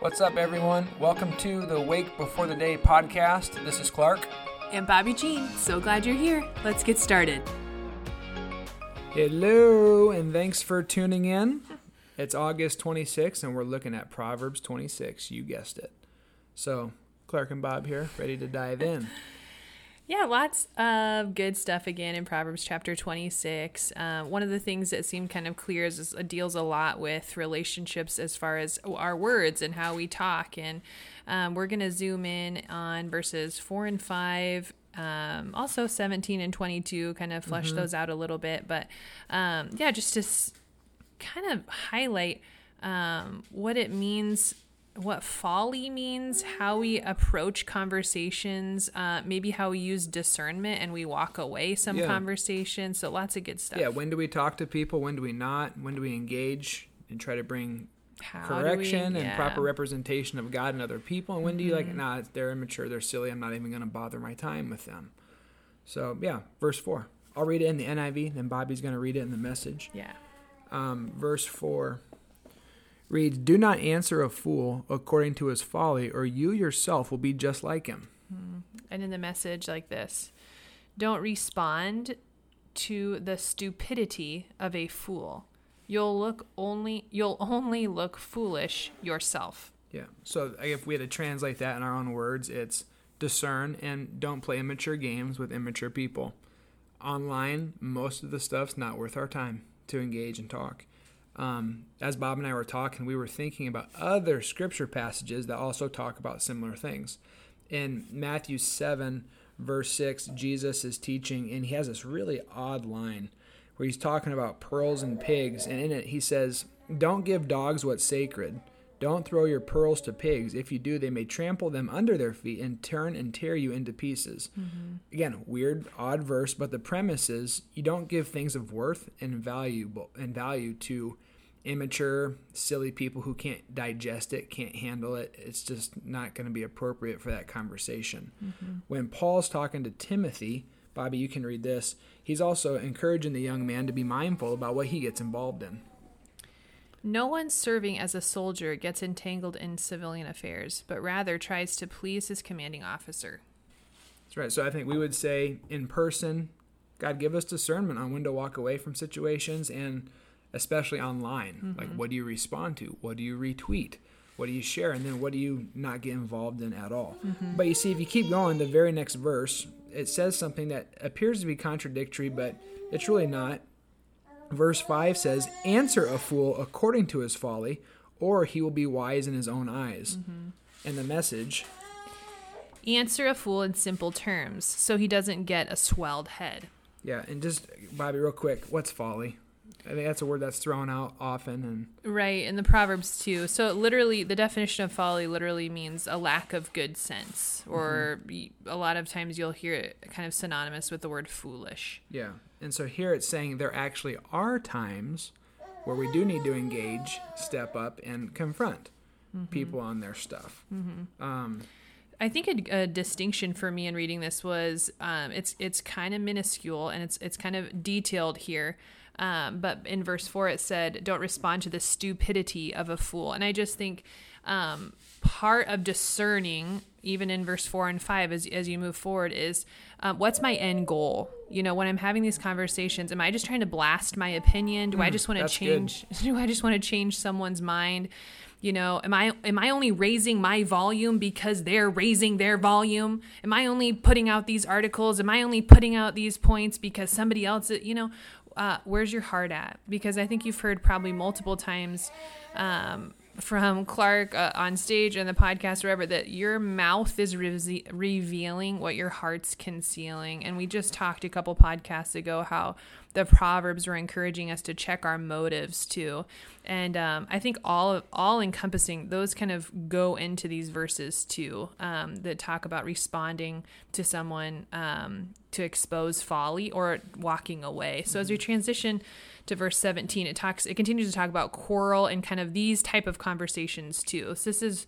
What's up, everyone? Welcome to the Wake Before the Day podcast. This is Klarc. And Bobbie Jean. So glad you're here. Let's get started. Hello, and thanks for tuning in. It's August 26th, and we're looking at Proverbs 26. You guessed it. So, Klarc and Bob here, ready to dive in. Yeah, lots of good stuff again in Proverbs chapter 26. Uh, one of the things that seemed kind of clear is, is it deals a lot with relationships as far as our words and how we talk. And um, we're going to zoom in on verses 4 and 5. Um, also 17 and 22 kind of flesh mm-hmm. those out a little bit but um, yeah just to s- kind of highlight um, what it means what folly means, how we approach conversations, uh, maybe how we use discernment and we walk away some yeah. conversations. So lots of good stuff. Yeah. When do we talk to people? When do we not? When do we engage and try to bring how correction we, yeah. and proper representation of God and other people? And when mm-hmm. do you like, mm-hmm. nah, they're immature, they're silly, I'm not even going to bother my time with them. So yeah, verse four. I'll read it in the NIV, then Bobbie's going to read it in the message. Yeah. Um, verse four reads, Do not answer a fool according to his folly, or you yourself will be just like him. Hmm. And in the message, like this Don't respond to the stupidity of a fool. You'll look only you'll only look foolish yourself. Yeah. So if we had to translate that in our own words, it's discern and don't play immature games with immature people. Online, most of the stuff's not worth our time to engage and talk um, as Bob and I were talking, we were thinking about other scripture passages that also talk about similar things. In Matthew 7, verse 6, Jesus is teaching, and he has this really odd line where he's talking about pearls and pigs. And in it, he says, Don't give dogs what's sacred. Don't throw your pearls to pigs. If you do, they may trample them under their feet and turn and tear you into pieces. Mm-hmm. Again, weird, odd verse, but the premise is you don't give things of worth and valuable and value to immature, silly people who can't digest it, can't handle it. It's just not going to be appropriate for that conversation. Mm-hmm. When Paul's talking to Timothy, Bobbie, you can read this. He's also encouraging the young man to be mindful about what he gets involved in. No one serving as a soldier gets entangled in civilian affairs, but rather tries to please his commanding officer. That's right. So I think we would say in person, God give us discernment on when to walk away from situations and especially online. Mm-hmm. Like, what do you respond to? What do you retweet? What do you share? And then what do you not get involved in at all? Mm-hmm. But you see, if you keep going, the very next verse, it says something that appears to be contradictory, but it's really not. Verse 5 says, Answer a fool according to his folly, or he will be wise in his own eyes. Mm-hmm. And the message Answer a fool in simple terms, so he doesn't get a swelled head. Yeah, and just, Bobbie, real quick, what's folly? I think that's a word that's thrown out often and right in the proverbs too. So literally, the definition of folly literally means a lack of good sense, or mm-hmm. a lot of times you'll hear it kind of synonymous with the word foolish. Yeah, and so here it's saying there actually are times where we do need to engage, step up, and confront mm-hmm. people on their stuff. Mm-hmm. Um, I think a, a, distinction for me in reading this was um, it's it's kind of minuscule and it's it's kind of detailed here. Um, but in verse four, it said, "Don't respond to the stupidity of a fool." And I just think um, part of discerning, even in verse four and five, as as you move forward, is um, what's my end goal? You know, when I'm having these conversations, am I just trying to blast my opinion? Do mm, I just want to change? Good. Do I just want to change someone's mind? you know am i am i only raising my volume because they're raising their volume am i only putting out these articles am i only putting out these points because somebody else you know uh, where's your heart at? Because I think you've heard probably multiple times um, from Klarc uh, on stage and the podcast, or whatever, that your mouth is re- revealing what your heart's concealing. And we just talked a couple podcasts ago how the proverbs were encouraging us to check our motives too. And um, i think all all encompassing those kind of go into these verses too um, that talk about responding to someone um, to expose folly or walking away. So as we transition to verse 17 it talks it continues to talk about quarrel and kind of these type of conversations too. So this is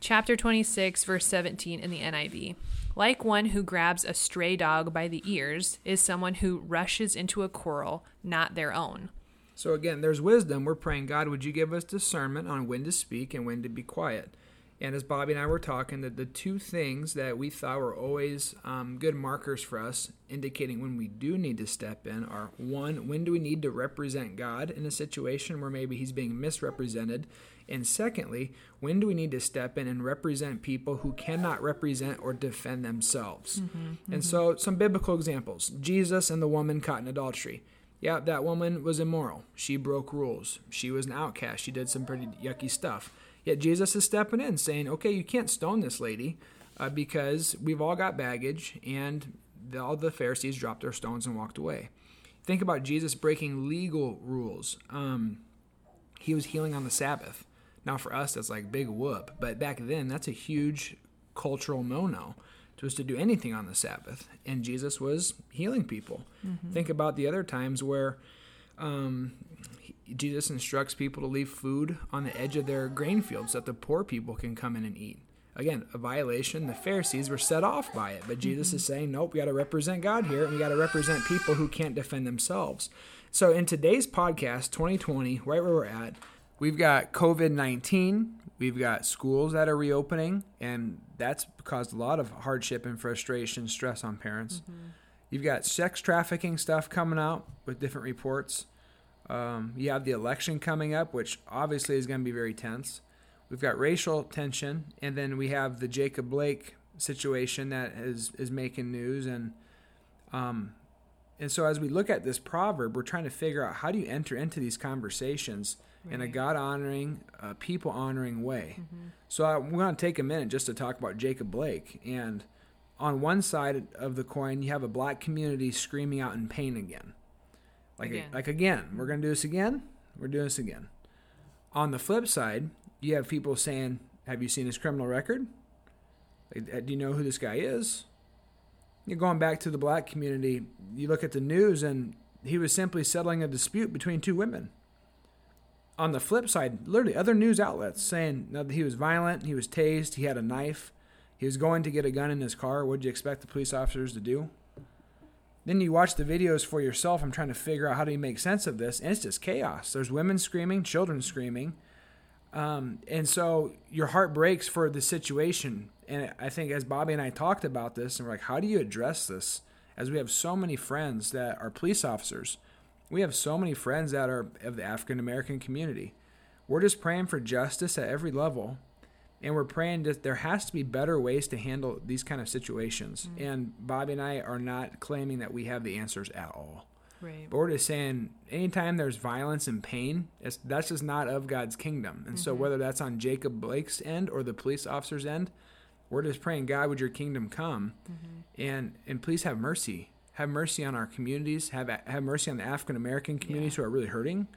chapter 26 verse 17 in the niv like one who grabs a stray dog by the ears is someone who rushes into a quarrel not their own. So again, there's wisdom. We're praying, God, would you give us discernment on when to speak and when to be quiet? And as Bobbie and I were talking, the, the two things that we thought were always um, good markers for us, indicating when we do need to step in, are one, when do we need to represent God in a situation where maybe he's being misrepresented? And secondly, when do we need to step in and represent people who cannot represent or defend themselves? Mm-hmm, mm-hmm. And so, some biblical examples Jesus and the woman caught in adultery. Yeah, that woman was immoral. She broke rules. She was an outcast. She did some pretty yucky stuff. Yet Jesus is stepping in saying, okay, you can't stone this lady uh, because we've all got baggage, and the, all the Pharisees dropped their stones and walked away. Think about Jesus breaking legal rules. Um, he was healing on the Sabbath. Now, for us, that's like big whoop, but back then, that's a huge cultural no no was to do anything on the Sabbath, and Jesus was healing people. Mm-hmm. Think about the other times where um, Jesus instructs people to leave food on the edge of their grain fields so that the poor people can come in and eat. Again, a violation. The Pharisees were set off by it, but Jesus mm-hmm. is saying, nope, we got to represent God here, and we got to represent people who can't defend themselves. So, in today's podcast, 2020, right where we're at, we've got COVID 19, we've got schools that are reopening, and that's caused a lot of hardship and frustration, stress on parents. Mm-hmm. You've got sex trafficking stuff coming out with different reports. Um, you have the election coming up, which obviously is going to be very tense. We've got racial tension, and then we have the Jacob Blake situation that is is making news, and um, and so as we look at this proverb, we're trying to figure out how do you enter into these conversations right. in a God honoring, uh, people honoring way. Mm-hmm. So I, we're going to take a minute just to talk about Jacob Blake, and on one side of the coin, you have a black community screaming out in pain again like again. A, like again, we're gonna do this again. We're doing this again. On the flip side, you have people saying, "Have you seen his criminal record? Uh, do you know who this guy is?" You're going back to the black community. You look at the news, and he was simply settling a dispute between two women. On the flip side, literally other news outlets saying that he was violent, he was tased, he had a knife, he was going to get a gun in his car. What do you expect the police officers to do? Then you watch the videos for yourself. I'm trying to figure out how do you make sense of this, and it's just chaos. There's women screaming, children screaming, um, and so your heart breaks for the situation. And I think as Bobbie and I talked about this, and we're like, how do you address this? As we have so many friends that are police officers, we have so many friends that are of the African American community. We're just praying for justice at every level and we're praying that there has to be better ways to handle these kind of situations. Mm-hmm. And Bobbie and I are not claiming that we have the answers at all. Right. But we're just saying, anytime there's violence and pain, that's just not of God's kingdom. And mm-hmm. so, whether that's on Jacob Blake's end or the police officer's end, we're just praying, God, would your kingdom come, mm-hmm. and and please have mercy, have mercy on our communities, have have mercy on the African American communities yeah. who are really hurting,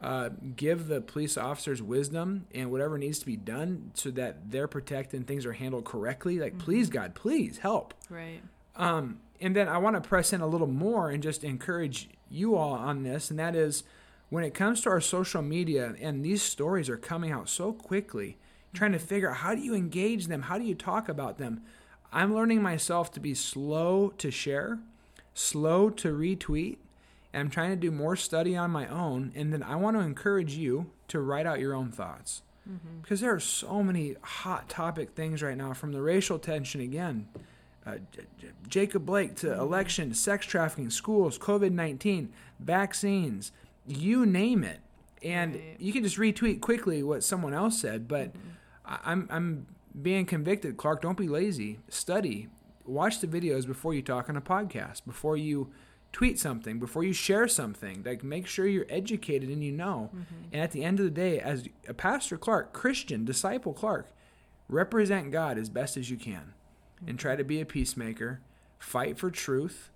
uh, give the police officers wisdom and whatever needs to be done so that they're protected and things are handled correctly. Like, mm-hmm. please, God, please help. Right. Um, and then I want to press in a little more and just encourage you all on this, and that is when it comes to our social media and these stories are coming out so quickly, trying to mm-hmm. figure out how do you engage them, how do you talk about them. I'm learning myself to be slow to share, slow to retweet, and I'm trying to do more study on my own. And then I want to encourage you to write out your own thoughts. Mm-hmm. Because there are so many hot topic things right now from the racial tension again, uh, J- J- Jacob Blake to mm-hmm. election, sex trafficking, schools, COVID 19, vaccines, you name it. And right. you can just retweet quickly what someone else said, but mm-hmm. I- I'm, I'm being convicted. Klarc, don't be lazy. Study. Watch the videos before you talk on a podcast, before you tweet something, before you share something, like make sure you're educated and you know. Mm-hmm. And at the end of the day, as a Pastor Klarc, Christian, disciple Klarc, represent God as best as you can mm-hmm. and try to be a peacemaker, fight for truth,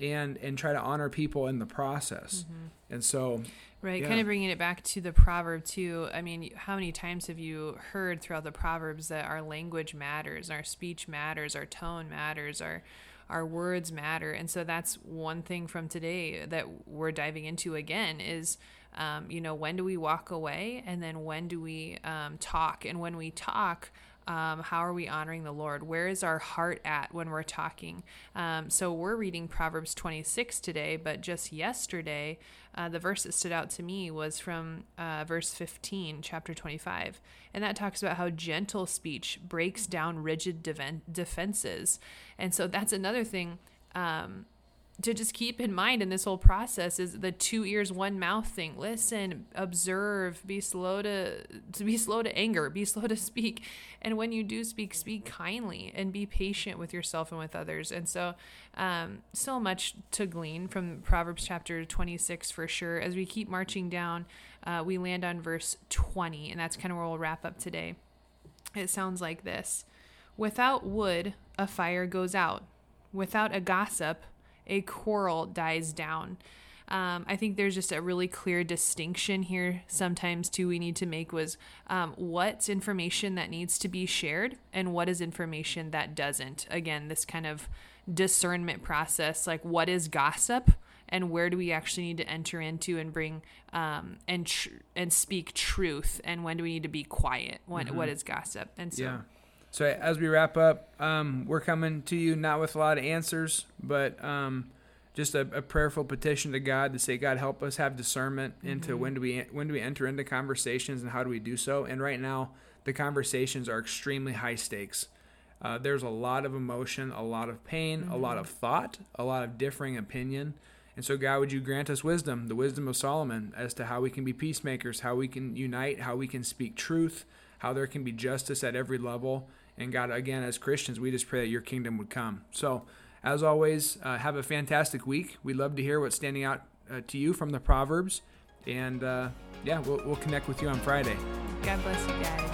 and and try to honor people in the process. Mm-hmm. And so Right, yeah. kind of bringing it back to the proverb too. I mean, how many times have you heard throughout the proverbs that our language matters, our speech matters, our tone matters, our our words matter. And so that's one thing from today that we're diving into again is, um, you know, when do we walk away and then when do we um, talk? And when we talk, Um, how are we honoring the Lord? Where is our heart at when we're talking? Um, so we're reading Proverbs 26 today, but just yesterday, uh, the verse that stood out to me was from uh, verse 15, chapter 25. And that talks about how gentle speech breaks down rigid defenses. And so that's another thing. Um, to just keep in mind in this whole process is the two ears one mouth thing. Listen observe be slow to, to be slow to anger be slow to speak. And when you do speak speak kindly and be patient with yourself and with others. And so um, so much to glean from proverbs chapter 26 for sure. As we keep marching down uh, we land on verse 20 and that's kind of where we'll wrap up today. It sounds like this. Without wood a fire goes out. Without a gossip a quarrel dies down. Um, I think there's just a really clear distinction here. Sometimes, too, we need to make was um, what's information that needs to be shared and what is information that doesn't. Again, this kind of discernment process like what is gossip and where do we actually need to enter into and bring um, and tr- and speak truth and when do we need to be quiet when, mm-hmm. what is gossip and so yeah. So as we wrap up, um, we're coming to you not with a lot of answers, but um, just a, a, prayerful petition to God to say, God, help us have discernment mm-hmm. into when do we when do we enter into conversations and how do we do so. And right now, the conversations are extremely high stakes. Uh, there's a lot of emotion, a lot of pain, mm-hmm. a lot of thought, a lot of differing opinion. And so, God, would you grant us wisdom, the wisdom of Solomon, as to how we can be peacemakers, how we can unite, how we can speak truth, how there can be justice at every level, and God, again, as Christians, we just pray that your kingdom would come. So, as always, uh, have a fantastic week. We'd love to hear what's standing out uh, to you from the Proverbs. And uh, yeah, we'll, we'll connect with you on Friday. God bless you guys.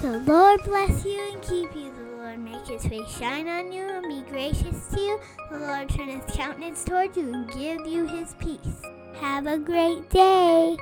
The Lord bless you and keep you. The Lord make his face shine on you and be gracious to you. The Lord turn his countenance toward you and give you his peace. Have a great day.